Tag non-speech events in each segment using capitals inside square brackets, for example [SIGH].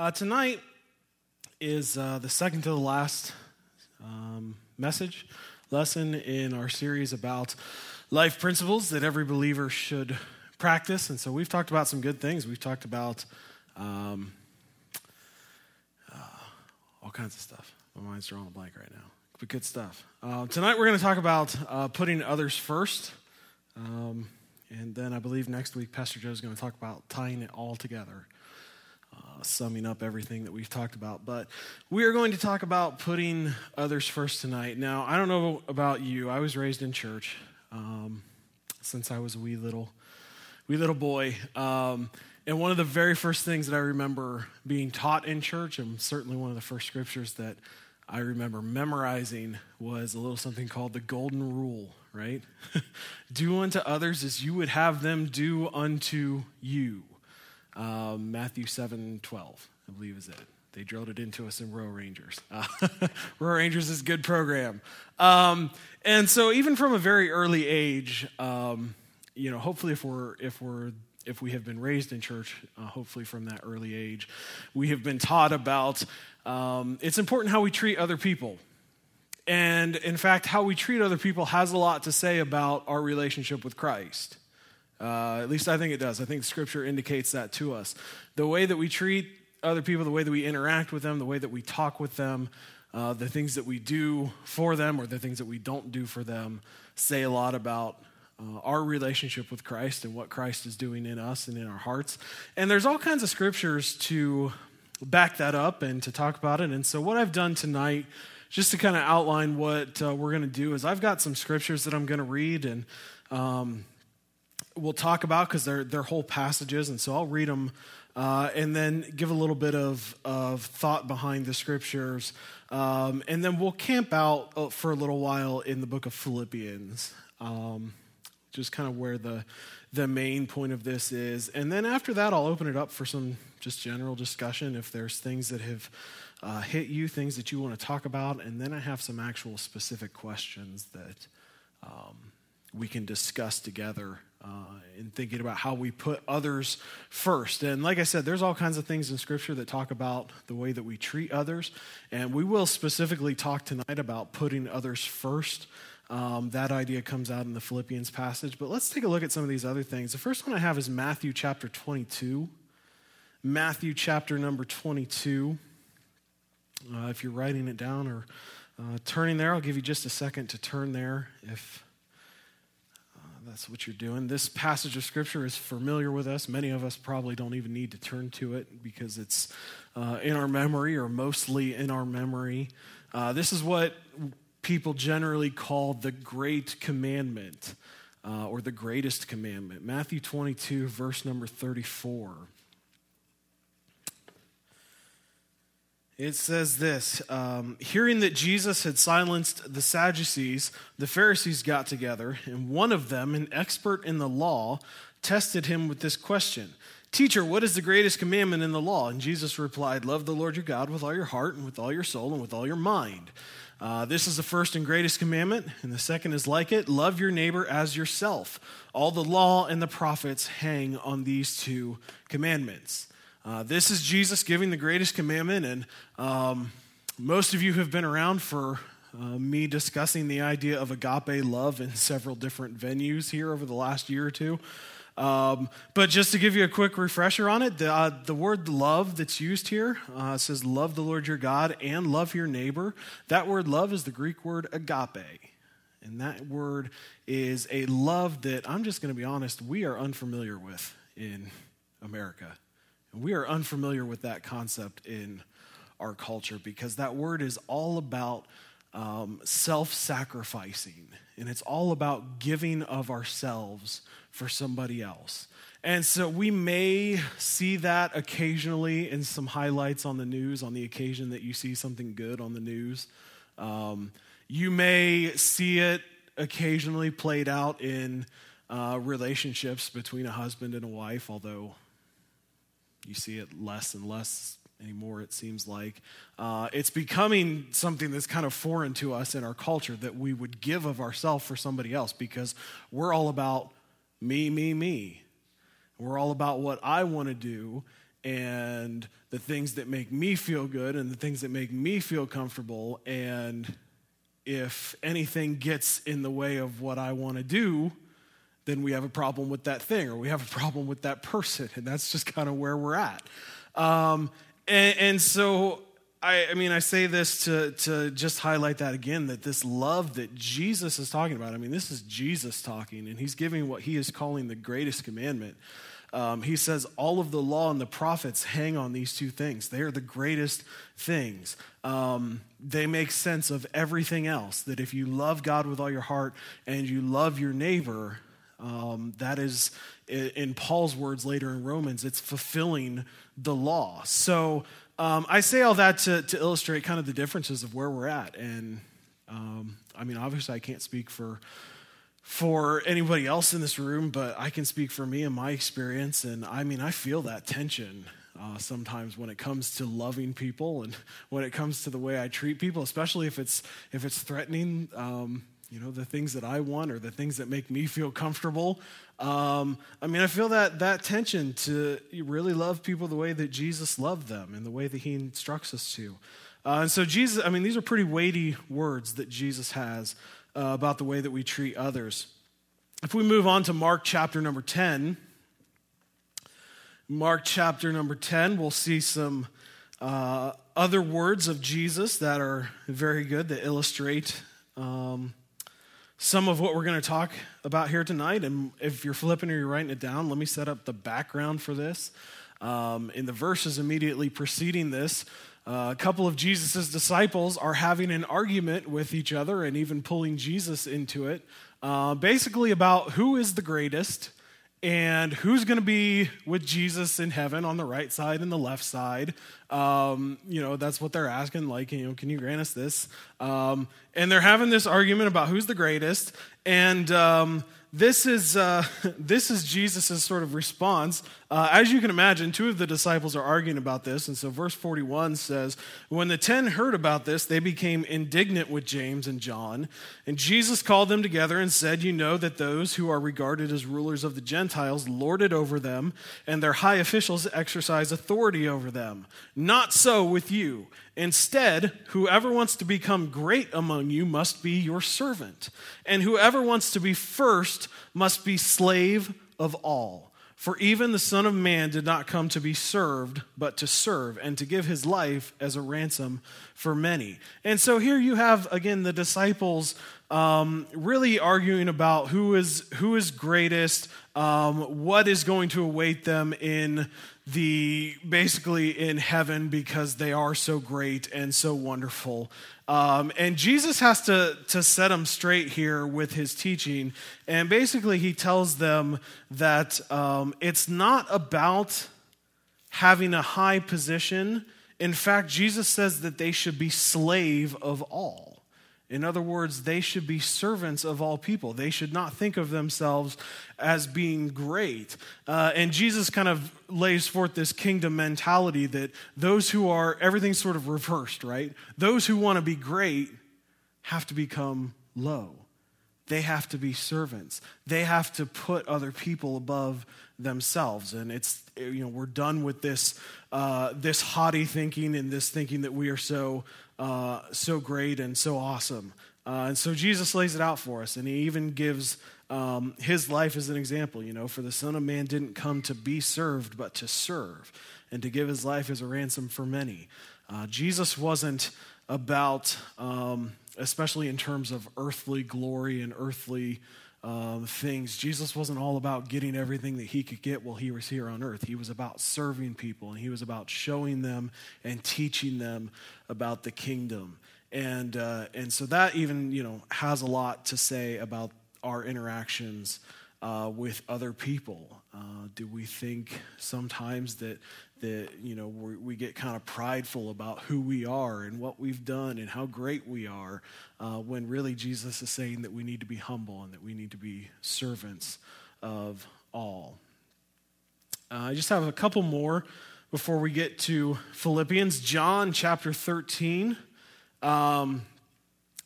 Uh, tonight is uh, the second to the last um, message, lesson in our series about life principles that every believer should practice. And so we've talked about some good things. We've talked about um, uh, all kinds of stuff. My mind's drawing a blank right now, but good stuff. Uh, tonight we're going to talk about uh, putting others first. Um, and then I believe next week Pastor Joe is going to talk about tying it all together summing up everything that we've talked about. But we are going to talk about putting others first tonight. Now, I don't know about you. I was raised in church um, since I was a wee little, wee little boy. Um, and one of the very first things that I remember being taught in church, and certainly one of the first scriptures that I remember memorizing was a little something called the Golden Rule, right? [LAUGHS] do unto others as you would have them do unto you. Um, Matthew 7 12, I believe is it. They drilled it into us in Royal Rangers. Uh, [LAUGHS] Royal Rangers is a good program. Um, and so even from a very early age, um, you know, hopefully if we're, if we're, if we have been raised in church, uh, hopefully from that early age, we have been taught about um, it's important how we treat other people. And in fact, how we treat other people has a lot to say about our relationship with Christ. Uh, at least I think it does. I think Scripture indicates that to us. The way that we treat other people, the way that we interact with them, the way that we talk with them, uh, the things that we do for them or the things that we don't do for them say a lot about uh, our relationship with Christ and what Christ is doing in us and in our hearts. And there's all kinds of scriptures to back that up and to talk about it. And so, what I've done tonight, just to kind of outline what uh, we're going to do, is I've got some scriptures that I'm going to read and um, we'll talk about because they're, they're whole passages, and so I'll read them uh, and then give a little bit of, of thought behind the scriptures. Um, and then we'll camp out uh, for a little while in the book of Philippians, um, just kind of where the, the main point of this is. And then after that, I'll open it up for some just general discussion if there's things that have uh, hit you, things that you want to talk about. And then I have some actual specific questions that um, we can discuss together uh, in thinking about how we put others first. And like I said, there's all kinds of things in Scripture that talk about the way that we treat others. And we will specifically talk tonight about putting others first. Um, that idea comes out in the Philippians passage. But let's take a look at some of these other things. The first one I have is Matthew chapter 22. Matthew chapter number 22. Uh, if you're writing it down or uh, turning there, I'll give you just a second to turn there if that's what you're doing. This passage of Scripture is familiar with us. Many of us probably don't even need to turn to it because it's uh, in our memory or mostly in our memory. Uh, this is what people generally call the Great Commandment uh, or the greatest commandment. Matthew 22, verse number 34. It says this um, Hearing that Jesus had silenced the Sadducees, the Pharisees got together, and one of them, an expert in the law, tested him with this question Teacher, what is the greatest commandment in the law? And Jesus replied, Love the Lord your God with all your heart, and with all your soul, and with all your mind. Uh, this is the first and greatest commandment, and the second is like it love your neighbor as yourself. All the law and the prophets hang on these two commandments. Uh, this is Jesus giving the greatest commandment, and um, most of you have been around for uh, me discussing the idea of agape love in several different venues here over the last year or two. Um, but just to give you a quick refresher on it, the, uh, the word love that's used here uh, says, Love the Lord your God and love your neighbor. That word love is the Greek word agape. And that word is a love that I'm just going to be honest, we are unfamiliar with in America. We are unfamiliar with that concept in our culture because that word is all about um, self sacrificing and it's all about giving of ourselves for somebody else. And so we may see that occasionally in some highlights on the news on the occasion that you see something good on the news. Um, you may see it occasionally played out in uh, relationships between a husband and a wife, although you see it less and less anymore, it seems like. Uh, it's becoming something that's kind of foreign to us in our culture that we would give of ourselves for somebody else because we're all about me, me, me. We're all about what I want to do and the things that make me feel good and the things that make me feel comfortable. And if anything gets in the way of what I want to do, then we have a problem with that thing or we have a problem with that person. And that's just kind of where we're at. Um, and, and, so, I, I mean, I say this to, to just highlight that again that this love that Jesus is talking about, I mean, this is Jesus talking, and he's giving what he is calling the greatest commandment. Um, he says, All of the law and the prophets hang on these two things. They are the greatest things. Um, they make sense of everything else. That if you love God with all your heart and you love your neighbor, um, that is, in Paul's words later in Romans, it's fulfilling the law. So um, I say all that to, to, illustrate kind of the differences of where we're at. And um, I mean, obviously, I can't speak for for anybody else in this room, but I can speak for me and my experience. And I mean, I feel that tension uh, sometimes when it comes to loving people and when it comes to the way I treat people, especially if it's if it's threatening. Um, you know the things that I want or the things that make me feel comfortable. Um, I mean, I feel that that tension to really love people the way that Jesus loved them and the way that He instructs us to. Uh, and so Jesus, I mean, these are pretty weighty words that Jesus has uh, about the way that we treat others. If we move on to Mark chapter number 10, Mark chapter number 10, we'll see some uh, other words of Jesus that are very good that illustrate um, some of what we're going to talk about here tonight. And if you're flipping or you're writing it down, let me set up the background for this. Um, in the verses immediately preceding this, uh, a couple of Jesus' disciples are having an argument with each other and even pulling Jesus into it, uh, basically about who is the greatest and who's going to be with Jesus in heaven on the right side and the left side. Um, you know, that's what they're asking. Like, you know, can you grant us this? Um, and they're having this argument about who's the greatest. And um, this is, uh, [LAUGHS] this is Jesus' sort of response. Uh, as you can imagine, two of the disciples are arguing about this. And so verse 41 says, When the ten heard about this, they became indignant with James and John. And Jesus called them together and said, You know that those who are regarded as rulers of the Gentiles lord it over them, and their high officials exercise authority over them. Not so with you. Instead, whoever wants to become great among you must be your servant, and whoever wants to be first must be slave of all. For even the Son of Man did not come to be served, but to serve, and to give his life as a ransom for many. And so here you have, again, the disciples um, really arguing about who is, who is greatest, um, what is going to await them in the basically in heaven because they are so great and so wonderful. Um, and Jesus has to, to set them straight here with his teaching. And basically, he tells them that um, it's not about having a high position. In fact, Jesus says that they should be slave of all. In other words, they should be servants of all people. They should not think of themselves as being great. Uh, and Jesus kind of lays forth this kingdom mentality that those who are, everything's sort of reversed, right? Those who want to be great have to become low. They have to be servants. They have to put other people above themselves. And it's, you know, we're done with this, uh, this haughty thinking and this thinking that we are so uh, so great and so awesome. Uh, and so Jesus lays it out for us, and he even gives um, his life as an example. You know, for the Son of Man didn't come to be served, but to serve, and to give his life as a ransom for many. Uh, Jesus wasn't about, um, especially in terms of earthly glory and earthly um, things. Jesus wasn't all about getting everything that he could get while he was here on earth. He was about serving people and he was about showing them and teaching them about the kingdom. And, uh, and so that even, you know, has a lot to say about our interactions uh, with other people. Uh, do we think sometimes that that you know we get kind of prideful about who we are and what we've done and how great we are uh, when really jesus is saying that we need to be humble and that we need to be servants of all. Uh, i just have a couple more before we get to philippians. John chapter 13 um,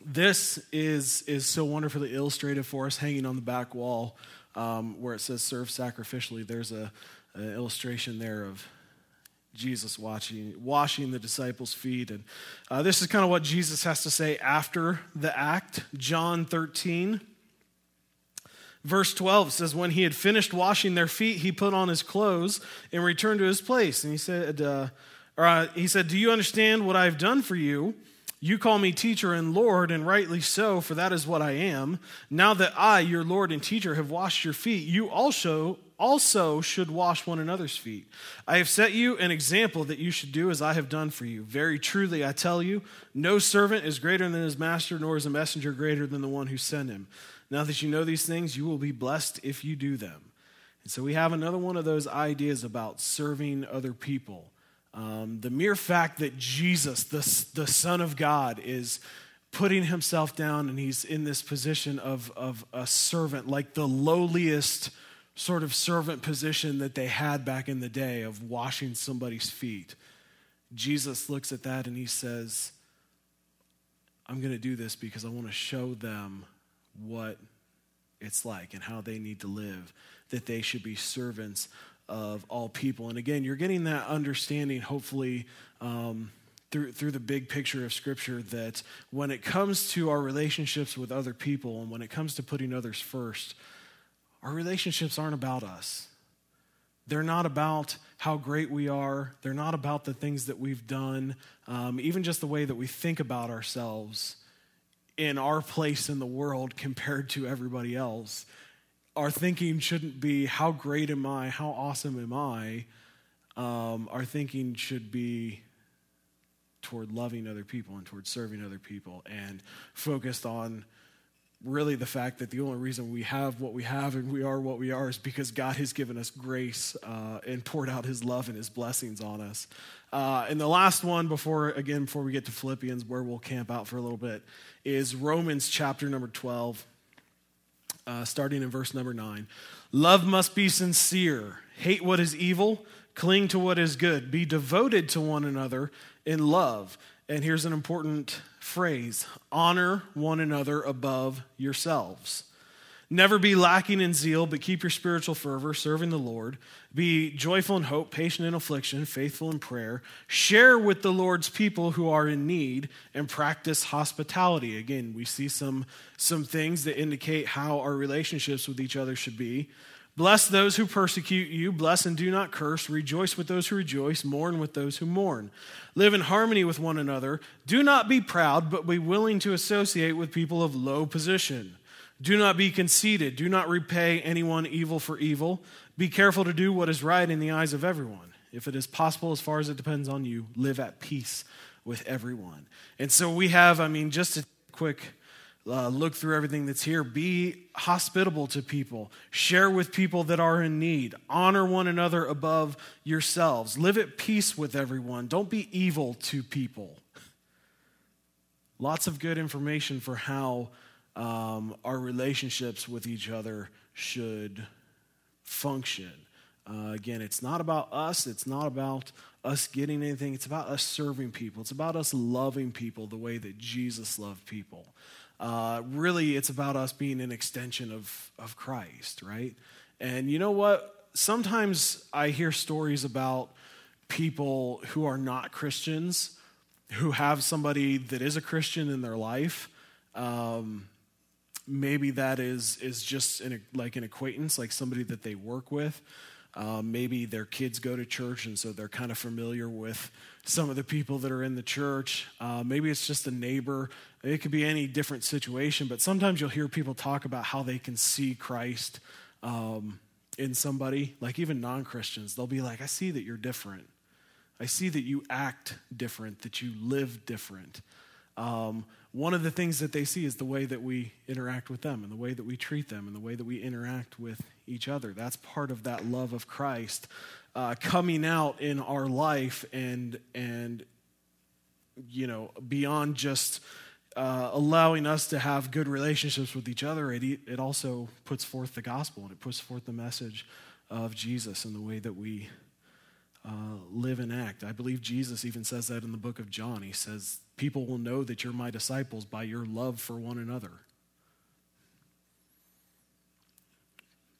this is is so wonderfully illustrated for us hanging on the back wall um, where it says serve sacrificially. There's a, an illustration there of Jesus watching, washing the disciples' feet. And uh, this is kind of what Jesus has to say after the act. John 13, verse 12 says, When he had finished washing their feet, he put on his clothes and returned to his place. And he said, uh, or, uh, he said, Do you understand what I have done for you? You call me teacher and Lord, and rightly so, for that is what I am. Now that I, your Lord and teacher, have washed your feet, you also also should wash one another's feet. I have set you an example that you should do as I have done for you. Very truly, I tell you, no servant is greater than his master, nor is a messenger greater than the one who sent him. Now that you know these things, you will be blessed if you do them. And so we have another one of those ideas about serving other people. Um, the mere fact that Jesus, the, the Son of God, is putting himself down and he's in this position of, of a servant, like the lowliest sort of servant position that they had back in the day of washing somebody's feet. Jesus looks at that and he says, I'm going to do this because I want to show them what it's like and how they need to live, that they should be servants of all people. And again, you're getting that understanding, hopefully, um, through, through the big picture of Scripture, that when it comes to our relationships with other people and when it comes to putting others first, our relationships aren't about us. They're not about how great we are. They're not about the things that we've done, um, even just the way that we think about ourselves in our place in the world compared to everybody else our thinking shouldn't be how great am I, how awesome am I. Um, our thinking should be toward loving other people and toward serving other people and focused on really the fact that the only reason we have what we have and we are what we are is because God has given us grace uh, and poured out his love and his blessings on us. Uh, and the last one, before again, before we get to Philippians, where we'll camp out for a little bit, is Romans chapter number 12 uh, starting in verse number nine. Love must be sincere, hate what is evil, cling to what is good, be devoted to one another in love. And here's an important phrase honor one another above yourselves. Never be lacking in zeal, but keep your spiritual fervor, serving the Lord. Be joyful in hope, patient in affliction, faithful in prayer. Share with the Lord's people who are in need, and practice hospitality. Again, we see some, some things that indicate how our relationships with each other should be. Bless those who persecute you. Bless and do not curse. Rejoice with those who rejoice. Mourn with those who mourn. Live in harmony with one another. Do not be proud, but be willing to associate with people of low position. Do not be conceited. Do not repay anyone evil for evil. Be careful to do what is right in the eyes of everyone. If it is possible, as far as it depends on you, live at peace with everyone. And so we have, I mean, just a quick uh, look through everything that's here. Be hospitable to people. Share with people that are in need. Honor one another above yourselves. Live at peace with everyone. Don't be evil to people. Lots of good information for how um, our relationships with each other should function. Uh, again, it's not about us, it's not about us getting anything, it's about us serving people, it's about us loving people the way that Jesus loved people. Uh, really, it's about us being an extension of, of Christ, right? And you know what? Sometimes I hear stories about people who are not Christians who have somebody that is a Christian in their life. Um, maybe that is is just an, like an acquaintance, like somebody that they work with. Um, maybe their kids go to church, and so they're kind of familiar with some of the people that are in the church. Uh, maybe it's just a neighbor. It could be any different situation, but sometimes you'll hear people talk about how they can see Christ um, in somebody, like even non Christians. They'll be like, I see that you're different. I see that you act different, that you live different. Um, one of the things that they see is the way that we interact with them and the way that we treat them and the way that we interact with each other. That's part of that love of Christ uh, coming out in our life and and you know beyond just uh, allowing us to have good relationships with each other. It it also puts forth the gospel and it puts forth the message of Jesus in the way that we uh, live and act. I believe Jesus even says that in the book of John. He says, People will know that you're my disciples by your love for one another.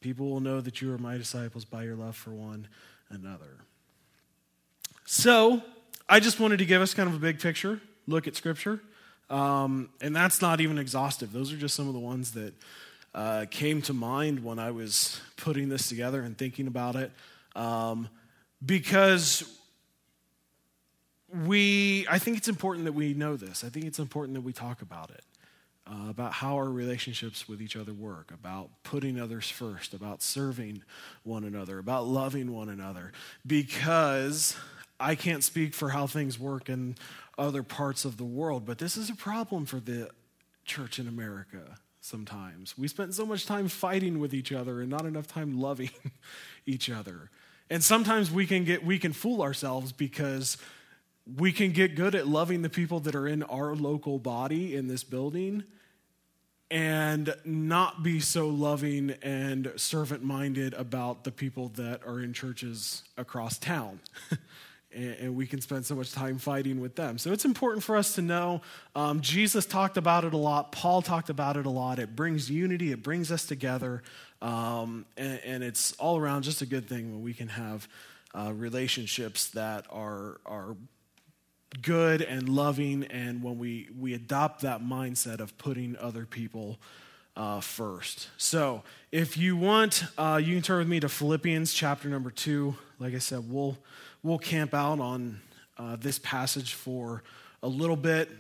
People will know that you are my disciples by your love for one another. So, I just wanted to give us kind of a big picture, look at Scripture. Um, and that's not even exhaustive. Those are just some of the ones that uh, came to mind when I was putting this together and thinking about it. Um, because we, I think it's important that we know this. I think it's important that we talk about it. Uh, about how our relationships with each other work, about putting others first, about serving one another, about loving one another, because I can't speak for how things work in other parts of the world, but this is a problem for the church in America sometimes. We spend so much time fighting with each other and not enough time loving [LAUGHS] each other. And sometimes we can get we can fool ourselves because we can get good at loving the people that are in our local body in this building and not be so loving and servant minded about the people that are in churches across town. [LAUGHS] and, we can spend so much time fighting with them. So it's important for us to know. Um, Jesus talked about it a lot. Paul talked about it a lot. It brings unity. It brings us together, um, and, and, it's all around just a good thing when we can have uh, relationships that are are good and loving, and when we we adopt that mindset of putting other people. Uh, first. So, if you want, uh, you can turn with me to Philippians chapter number two. Like I said, we'll we'll camp out on uh, this passage for a little bit.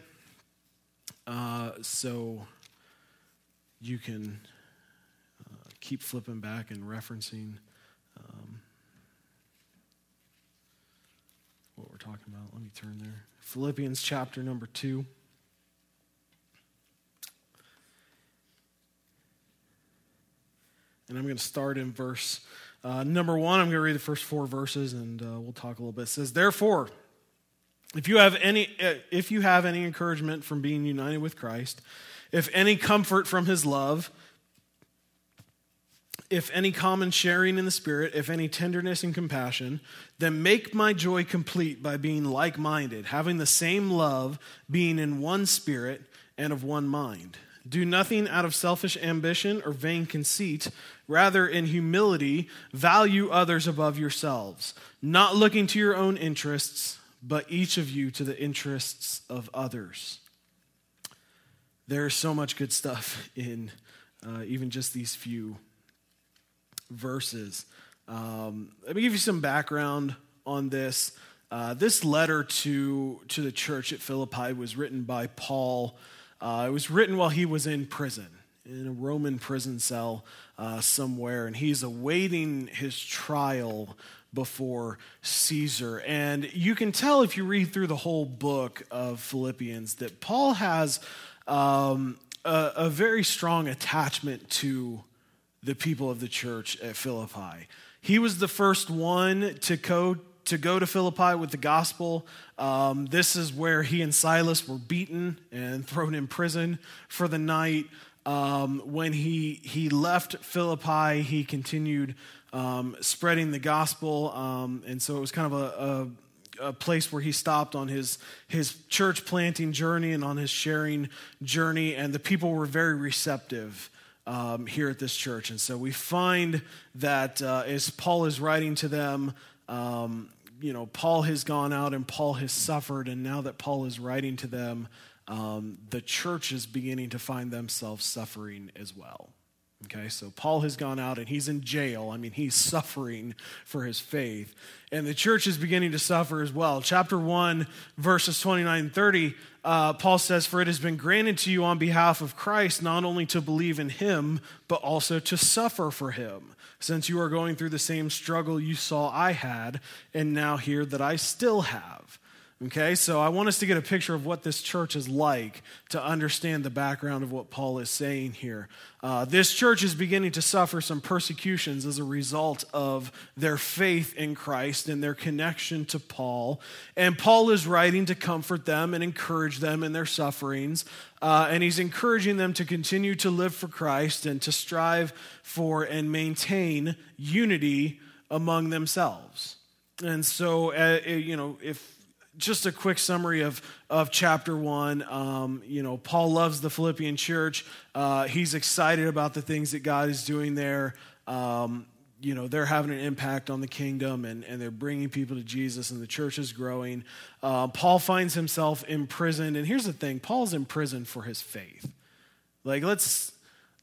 Uh, so you can uh, keep flipping back and referencing um, what we're talking about. Let me turn there. Philippians chapter number 2. And I'm going to start in verse uh, number one, I'm going to read the first four verses and uh, we'll talk a little bit. It says, Therefore, if you have any uh, if you have any encouragement from being united with Christ, if any comfort from his love, if any common sharing in the Spirit, if any tenderness and compassion, then make my joy complete by being like minded, having the same love, being in one spirit and of one mind. Do nothing out of selfish ambition or vain conceit. Rather, in humility, value others above yourselves, not looking to your own interests, but each of you to the interests of others. There's so much good stuff [LAUGHS] in uh, even just these few verses. Um, let me give you some background on this. Uh, this letter to, to the church at Philippi was written by Paul uh, it was written while he was in prison, in a Roman prison cell uh, somewhere, and he's awaiting his trial before Caesar. And you can tell if you read through the whole book of Philippians that Paul has um, a, a very strong attachment to the people of the church at Philippi. He was the first one to go to go to Philippi with the gospel. Um, this is where he and Silas were beaten and thrown in prison for the night. Um, when he, he left Philippi, he continued um, spreading the gospel. Um, and so it was kind of a, a, a, place where he stopped on his, his church planting journey and on his sharing journey. And the people were very receptive. Um, here at this church. And so we find that uh, as Paul is writing to them, um, you know, Paul has gone out and Paul has suffered, and now that Paul is writing to them, um, the church is beginning to find themselves suffering as well. Okay, so Paul has gone out and he's in jail. I mean, he's suffering for his faith. And the church is beginning to suffer as well. Chapter 1, verses 29 and 30, uh, Paul says, For it has been granted to you on behalf of Christ not only to believe in him, but also to suffer for him since you are going through the same struggle you saw I had, and now hear that I still have. Okay, so I want us to get a picture of what this church is like to understand the background of what Paul is saying here. Uh, this church is beginning to suffer some persecutions as a result of their faith in Christ and their connection to Paul. And Paul is writing to comfort them and encourage them in their sufferings. Uh, and he's encouraging them to continue to live for Christ and to strive for and maintain unity among themselves. And so, uh, you know, if just a quick summary of, of chapter one. Um, you know, Paul loves the Philippian church. Uh, he's excited about the things that God is doing there. Um, you know they're having an impact on the kingdom and, and they're bringing people to jesus and the church is growing uh, paul finds himself imprisoned and here's the thing paul's in prison for his faith like let's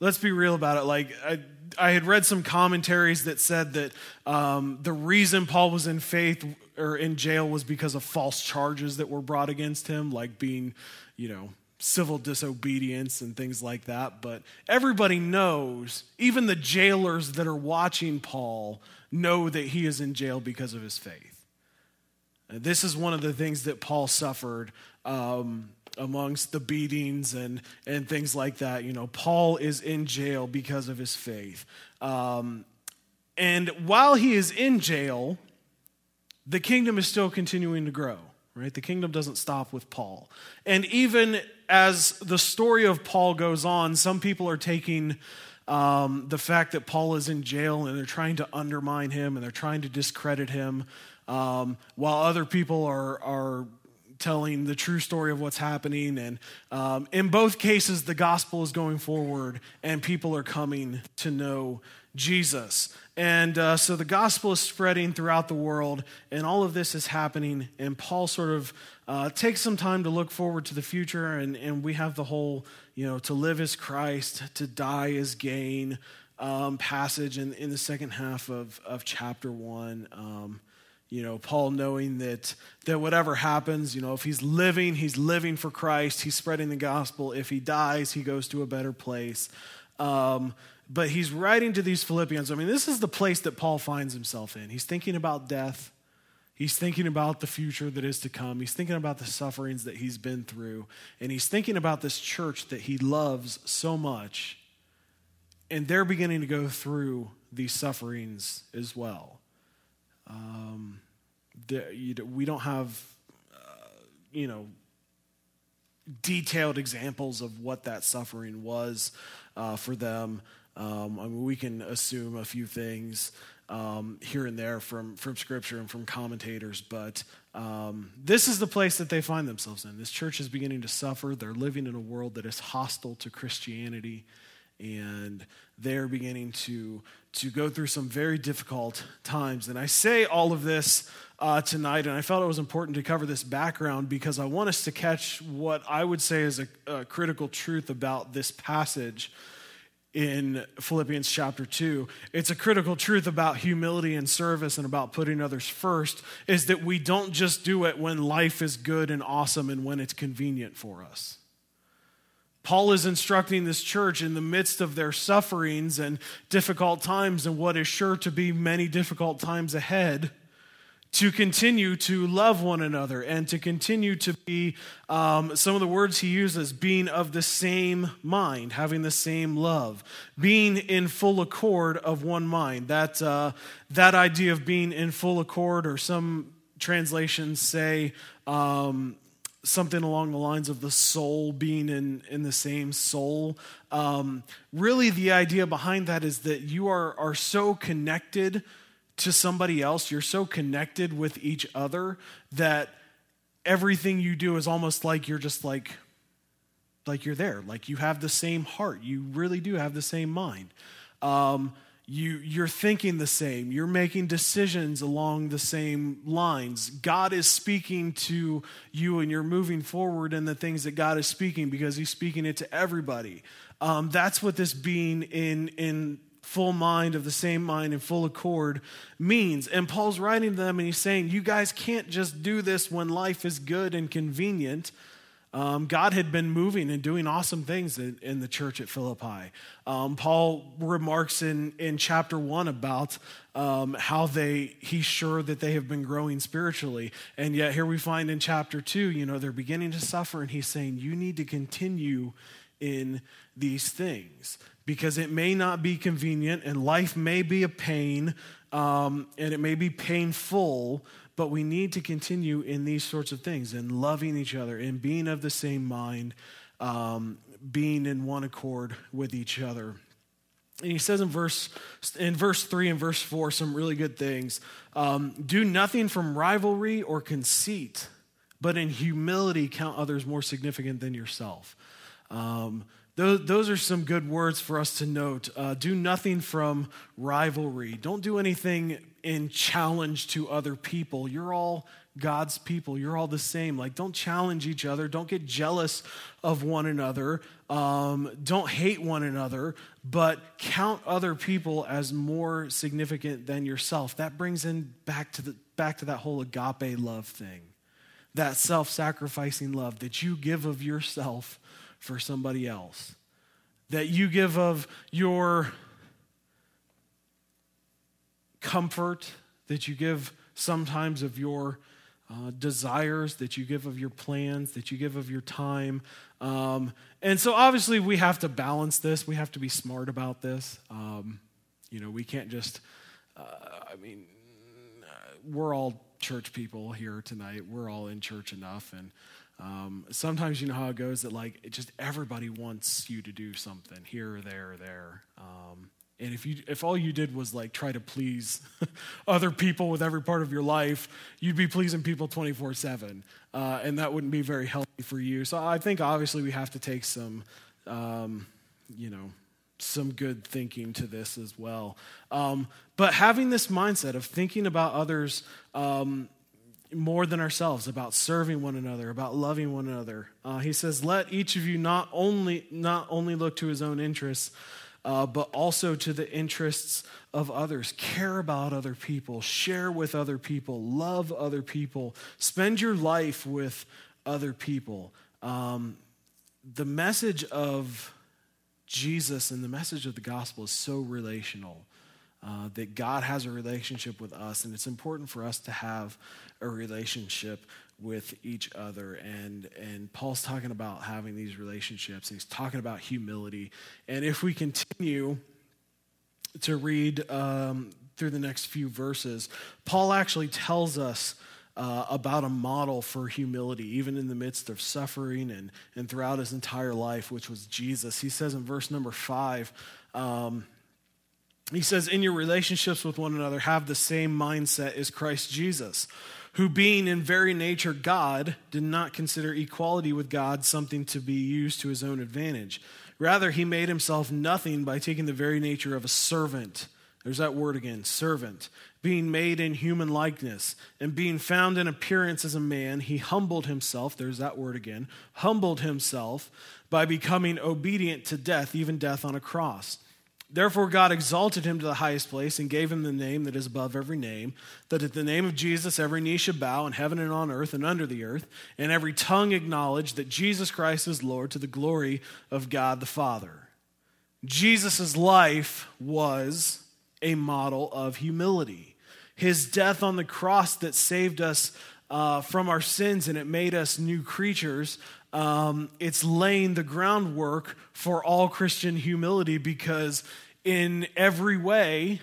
let's be real about it like i, I had read some commentaries that said that um, the reason paul was in faith or in jail was because of false charges that were brought against him like being you know civil disobedience and things like that. But everybody knows, even the jailers that are watching Paul know that he is in jail because of his faith. This is one of the things that Paul suffered um, amongst the beatings and, and things like that. You know, Paul is in jail because of his faith. Um, and while he is in jail, the kingdom is still continuing to grow right? The kingdom doesn't stop with Paul. And even as the story of Paul goes on, some people are taking um, the fact that Paul is in jail and they're trying to undermine him and they're trying to discredit him, um, while other people are, are telling the true story of what's happening. And um, in both cases, the gospel is going forward and people are coming to know Jesus. And uh, so the gospel is spreading throughout the world, and all of this is happening. And Paul sort of uh, takes some time to look forward to the future, and, and we have the whole, you know, to live as Christ, to die is gain um, passage in, in the second half of, of chapter one. Um, you know, Paul knowing that, that whatever happens, you know, if he's living, he's living for Christ, he's spreading the gospel. If he dies, he goes to a better place. Um, but he's writing to these Philippians. I mean, this is the place that Paul finds himself in. He's thinking about death. He's thinking about the future that is to come. He's thinking about the sufferings that he's been through. And he's thinking about this church that he loves so much. And they're beginning to go through these sufferings as well. Um, we don't have, uh, you know, detailed examples of what that suffering was uh, for them. Um, I mean, we can assume a few things um, here and there from, from Scripture and from commentators, but um, this is the place that they find themselves in. This church is beginning to suffer. They're living in a world that is hostile to Christianity, and they're beginning to, to go through some very difficult times. And I say all of this uh, tonight, and I felt it was important to cover this background because I want us to catch what I would say is a, a critical truth about this passage in Philippians chapter 2. It's a critical truth about humility and service and about putting others first is that we don't just do it when life is good and awesome and when it's convenient for us. Paul is instructing this church in the midst of their sufferings and difficult times and what is sure to be many difficult times ahead to continue to love one another and to continue to be, um, some of the words he uses, being of the same mind, having the same love, being in full accord of one mind. That, uh, that idea of being in full accord, or some translations say um, something along the lines of the soul being in, in the same soul. Um, really, the idea behind that is that you are, are so connected to somebody else, you're so connected with each other that everything you do is almost like you're just like like you're there. Like you have the same heart. You really do have the same mind. Um, you you're thinking the same you're making decisions along the same lines god is speaking to you and you're moving forward in the things that god is speaking because he's speaking it to everybody um, that's what this being in in full mind, of the same mind, in full accord means. And Paul's writing to them and he's saying, You guys can't just do this when life is good and convenient. Um, God had been moving and doing awesome things in, in the church at Philippi. Um, Paul remarks in, in chapter one about um, how they he's sure that they have been growing spiritually, and yet here we find in chapter two, you know, they're beginning to suffer, and he's saying you need to continue in these things because it may not be convenient and life may be a pain um, and it may be painful, but we need to continue in these sorts of things and loving each other and being of the same mind, um, being in one accord with each other. And he says in verse in verse three and verse four some really good things. Um, Do nothing from rivalry or conceit, but in humility count others more significant than yourself. Um, Those, those are some good words for us to note. Uh, do nothing from rivalry. Don't do anything in challenge to other people. You're all God's people. You're all the same. Like, don't challenge each other. Don't get jealous of one another. Um, don't hate one another, but count other people as more significant than yourself. That brings in back to the back to that whole agape love thing, that self-sacrificing love that you give of yourself for somebody else, that you give of your comfort, that you give sometimes of your uh, desires, that you give of your plans, that you give of your time. Um, and so obviously we have to balance this. We have to be smart about this. Um, you know, we can't just, uh, I mean, we're all church people here tonight. We're all in church enough. And um, sometimes you know how it goes that like it just everybody wants you to do something here there there. Um, and if you if all you did was like try to please [LAUGHS] other people with every part of your life, you'd be pleasing people 24 uh, 7. And that wouldn't be very healthy for you. So I think obviously we have to take some, um, you know, some good thinking to this as well. Um, but having this mindset of thinking about others um, more than ourselves, about serving one another, about loving one another. Uh, he says, "Let each of you not only not only look to his own interests." Uh, but also to the interests of others. Care about other people, share with other people, love other people, spend your life with other people. Um, the message of Jesus and the message of the gospel is so relational. Uh, that God has a relationship with us, and it's important for us to have a relationship with each other. And, and Paul's talking about having these relationships, he's talking about humility. And if we continue to read um, through the next few verses, Paul actually tells us. Uh, about a model for humility, even in the midst of suffering and, and throughout his entire life, which was Jesus. He says in verse number five, um, he says, In your relationships with one another, have the same mindset as Christ Jesus who, being in very nature God, did not consider equality with God something to be used to his own advantage. Rather, he made himself nothing by taking the very nature of a servant. There's that word again servant. Being made in human likeness, and being found in appearance as a man, he humbled himself. There's that word again. Humbled himself by becoming obedient to death, even death on a cross. Therefore, God exalted him to the highest place and gave him the name that is above every name, that at the name of Jesus every knee should bow in heaven and on earth and under the earth, and every tongue acknowledge that Jesus Christ is Lord to the glory of God the Father. Jesus' life was a model of humility. His death on the cross that saved us uh, from our sins and it made us new creatures um, it's laying the groundwork for all Christian humility because, in every way,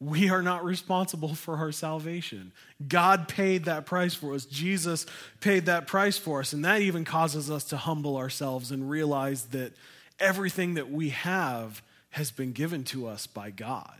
we are not responsible for our salvation. God paid that price for us. Jesus paid that price for us. And that even causes us to humble ourselves and realize that everything that we have has been given to us by God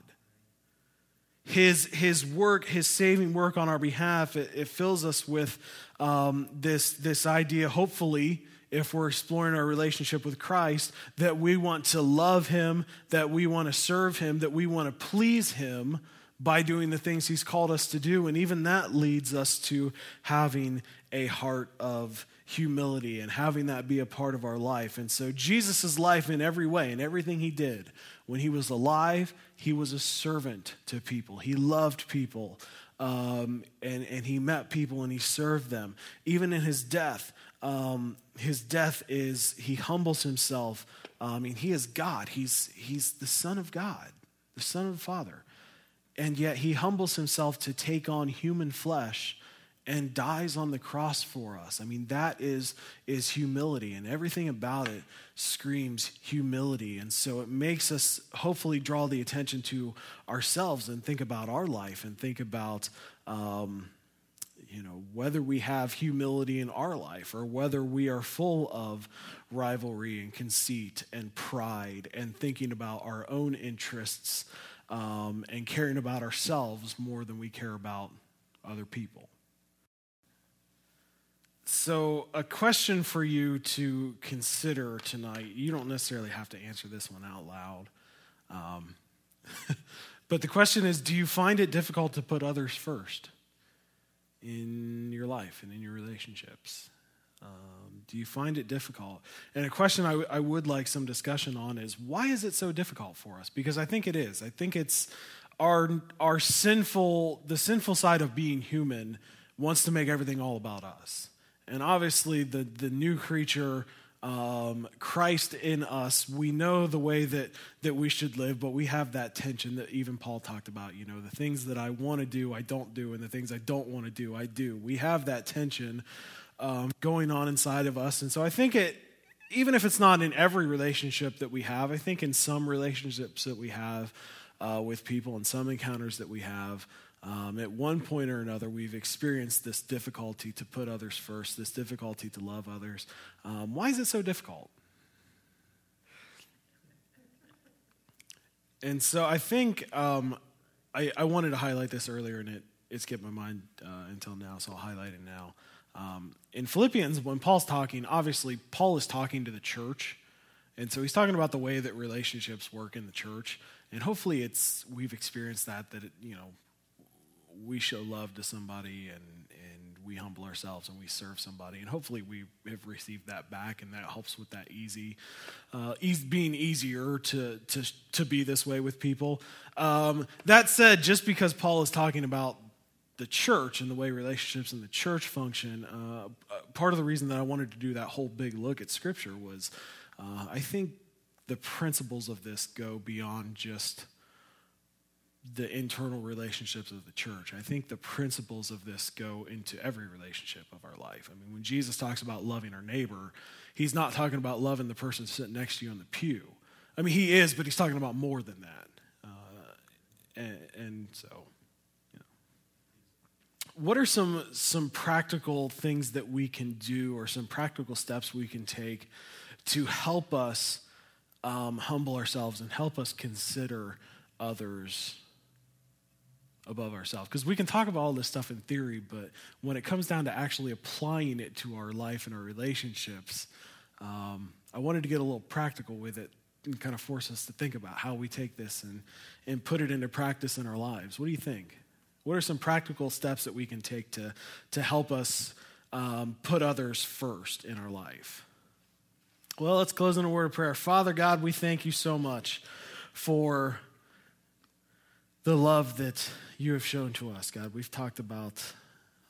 his, his work, his saving work on our behalf, it, it fills us with um, this, this idea, hopefully, if we're exploring our relationship with Christ, that we want to love him, that we want to serve him, that we want to please him by doing the things he's called us to do. And even that leads us to having a heart of humility and having that be a part of our life. And so, Jesus' life in every way, in everything he did, when he was alive, he was a servant to people. He loved people. Um, and, and he met people and he served them. Even in his death, um, his death is he humbles himself. Uh, I mean, he is God. He's, he's the Son of God, the Son of the Father. And yet he humbles himself to take on human flesh and dies on the cross for us. I mean, that is, is humility, and everything about it screams humility. And so it makes us hopefully draw the attention to ourselves and think about our life and think about, um, you know, whether we have humility in our life or whether we are full of rivalry and conceit and pride and thinking about our own interests um, and caring about ourselves more than we care about other people. So, a question for you to consider tonight. You don't necessarily have to answer this one out loud. Um, [LAUGHS] but the question is do you find it difficult to put others first in your life and in your relationships? Um, do you find it difficult? And a question I, w- I would like some discussion on is why is it so difficult for us? Because I think it is. I think it's our, our sinful, the sinful side of being human wants to make everything all about us. And obviously, the, the new creature, um, Christ in us, we know the way that, that we should live, but we have that tension that even Paul talked about. You know, the things that I want to do, I don't do, and the things I don't want to do, I do. We have that tension um, going on inside of us. And so I think it, even if it's not in every relationship that we have, I think in some relationships that we have uh, with people and some encounters that we have, um, at one point or another, we've experienced this difficulty to put others first, this difficulty to love others. Um, why is it so difficult? And so I think um, I, I, wanted to highlight this earlier, and it, it skipped my mind uh, until now, so I'll highlight it now. Um, in Philippians, when Paul's talking, obviously, Paul is talking to the church. And so he's talking about the way that relationships work in the church. And hopefully it's we've experienced that, that it, you know, we show love to somebody and, and we humble ourselves and we serve somebody. And hopefully we have received that back and that helps with that easy, uh, being easier to, to, to be this way with people. Um, that said, just because Paul is talking about the church and the way relationships in the church function, uh, part of the reason that I wanted to do that whole big look at Scripture was uh, I think the principles of this go beyond just the internal relationships of the church. I think the principles of this go into every relationship of our life. I mean, when Jesus talks about loving our neighbor, he's not talking about loving the person sitting next to you in the pew. I mean, he is, but he's talking about more than that. Uh, and, and, so, you know. what are some some practical things that we can do, or some practical steps we can take to help us um, humble ourselves and help us consider others? Above ourselves. Because we can talk about all this stuff in theory, but when it comes down to actually applying it to our life and our relationships, um, I wanted to get a little practical with it and kind of force us to think about how we take this and, and put it into practice in our lives. What do you think? What are some practical steps that we can take to, to help us um, put others first in our life? Well, let's close in a word of prayer. Father God, we thank you so much for the love that you have shown to us, God. We've talked about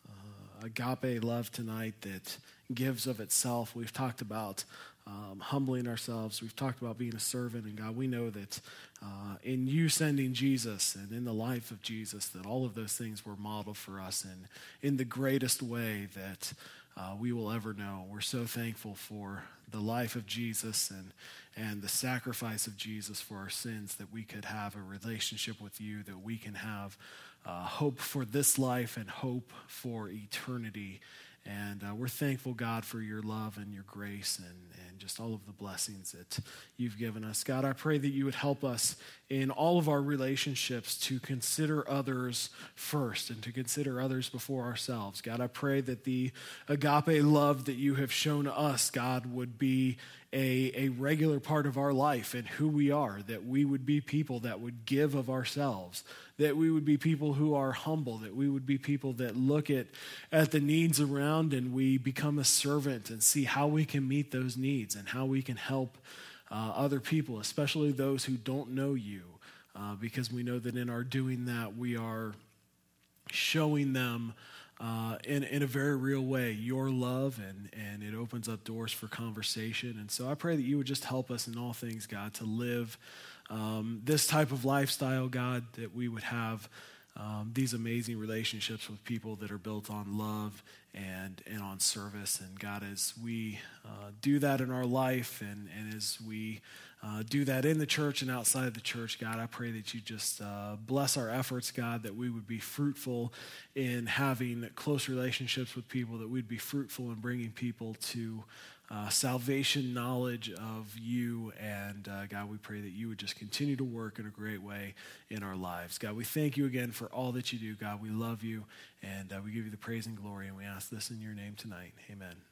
uh, agape love tonight that gives of itself. We've talked about um, humbling ourselves. We've talked about being a servant. And God, we know that uh, in you sending Jesus and in the life of Jesus, that all of those things were modeled for us in, in the greatest way that uh, we will ever know. We're so thankful for the life of Jesus and, and the sacrifice of Jesus for our sins that we could have a relationship with you, that we can have uh, hope for this life and hope for eternity. And uh, we're thankful, God, for your love and your grace and, and just all of the blessings that you've given us. God, I pray that you would help us in all of our relationships to consider others first and to consider others before ourselves. God, I pray that the agape love that you have shown us, God, would be a, a regular part of our life and who we are, that we would be people that would give of ourselves that we would be people who are humble, that we would be people that look at, at the needs around and we become a servant and see how we can meet those needs and how we can help uh, other people, especially those who don't know you, uh, because we know that in our doing that, we are showing them. Uh, in, in a very real way, your love, and, and it opens up doors for conversation. And so I pray that you would just help us in all things, God, to live um, this type of lifestyle, God, that we would have um, these amazing relationships with people that are built on love and, and on service. And God, as we uh, do that in our life and, and as we uh, do that in the church and outside of the church, God. I pray that you just uh, bless our efforts, God, that we would be fruitful in having close relationships with people, that we'd be fruitful in bringing people to uh, salvation knowledge of you. And uh, God, we pray that you would just continue to work in a great way in our lives. God, we thank you again for all that you do. God, we love you and uh, we give you the praise and glory. And we ask this in your name tonight. Amen.